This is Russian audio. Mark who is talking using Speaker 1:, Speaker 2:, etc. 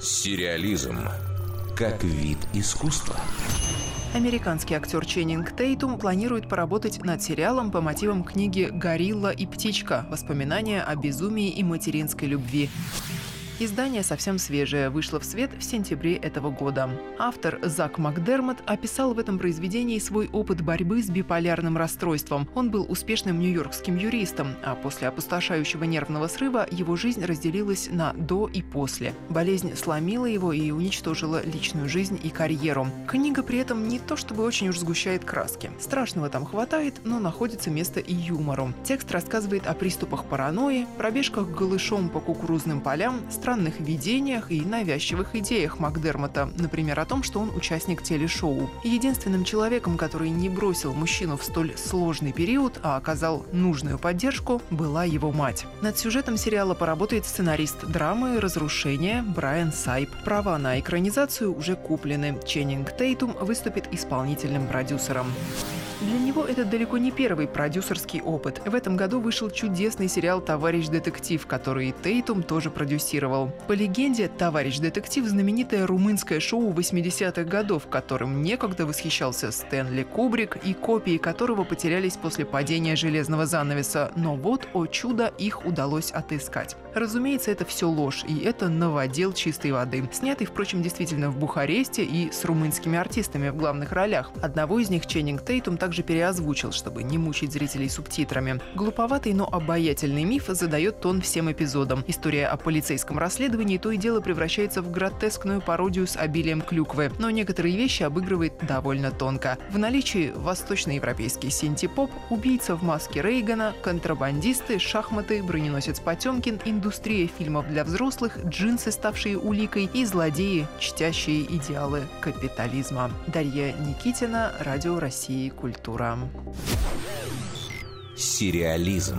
Speaker 1: Сериализм как вид искусства.
Speaker 2: Американский актер Ченнинг Тейтум планирует поработать над сериалом по мотивам книги «Горилла и птичка. Воспоминания о безумии и материнской любви». Издание совсем свежее, вышло в свет в сентябре этого года. Автор Зак Макдермот описал в этом произведении свой опыт борьбы с биполярным расстройством. Он был успешным нью-йоркским юристом, а после опустошающего нервного срыва его жизнь разделилась на «до» и «после». Болезнь сломила его и уничтожила личную жизнь и карьеру. Книга при этом не то чтобы очень уж сгущает краски. Страшного там хватает, но находится место и юмору. Текст рассказывает о приступах паранойи, пробежках голышом по кукурузным полям, странных видениях и навязчивых идеях Макдермота, например, о том, что он участник телешоу. Единственным человеком, который не бросил мужчину в столь сложный период, а оказал нужную поддержку, была его мать. Над сюжетом сериала поработает сценарист драмы «Разрушение» Брайан Сайп. Права на экранизацию уже куплены. Ченнинг Тейтум выступит исполнительным продюсером. Для него это далеко не первый продюсерский опыт. В этом году вышел чудесный сериал «Товарищ детектив», который Тейтум тоже продюсировал. По легенде, «Товарищ детектив» – знаменитое румынское шоу 80-х годов, которым некогда восхищался Стэнли Кубрик и копии которого потерялись после падения железного занавеса. Но вот, о чудо, их удалось отыскать. Разумеется, это все ложь, и это новодел чистой воды. Снятый, впрочем, действительно в Бухаресте и с румынскими артистами в главных ролях. Одного из них Ченнинг Тейтум также также переозвучил, чтобы не мучить зрителей субтитрами. Глуповатый, но обаятельный миф задает тон всем эпизодам. История о полицейском расследовании то и дело превращается в гротескную пародию с обилием клюквы, но некоторые вещи обыгрывает довольно тонко. В наличии восточноевропейский синтепоп, убийца в маске Рейгана, контрабандисты, шахматы, броненосец Потемкин, индустрия фильмов для взрослых, джинсы, ставшие уликой, и злодеи, чтящие идеалы капитализма. Дарья Никитина, Радио России, Культура.
Speaker 1: Сериализм.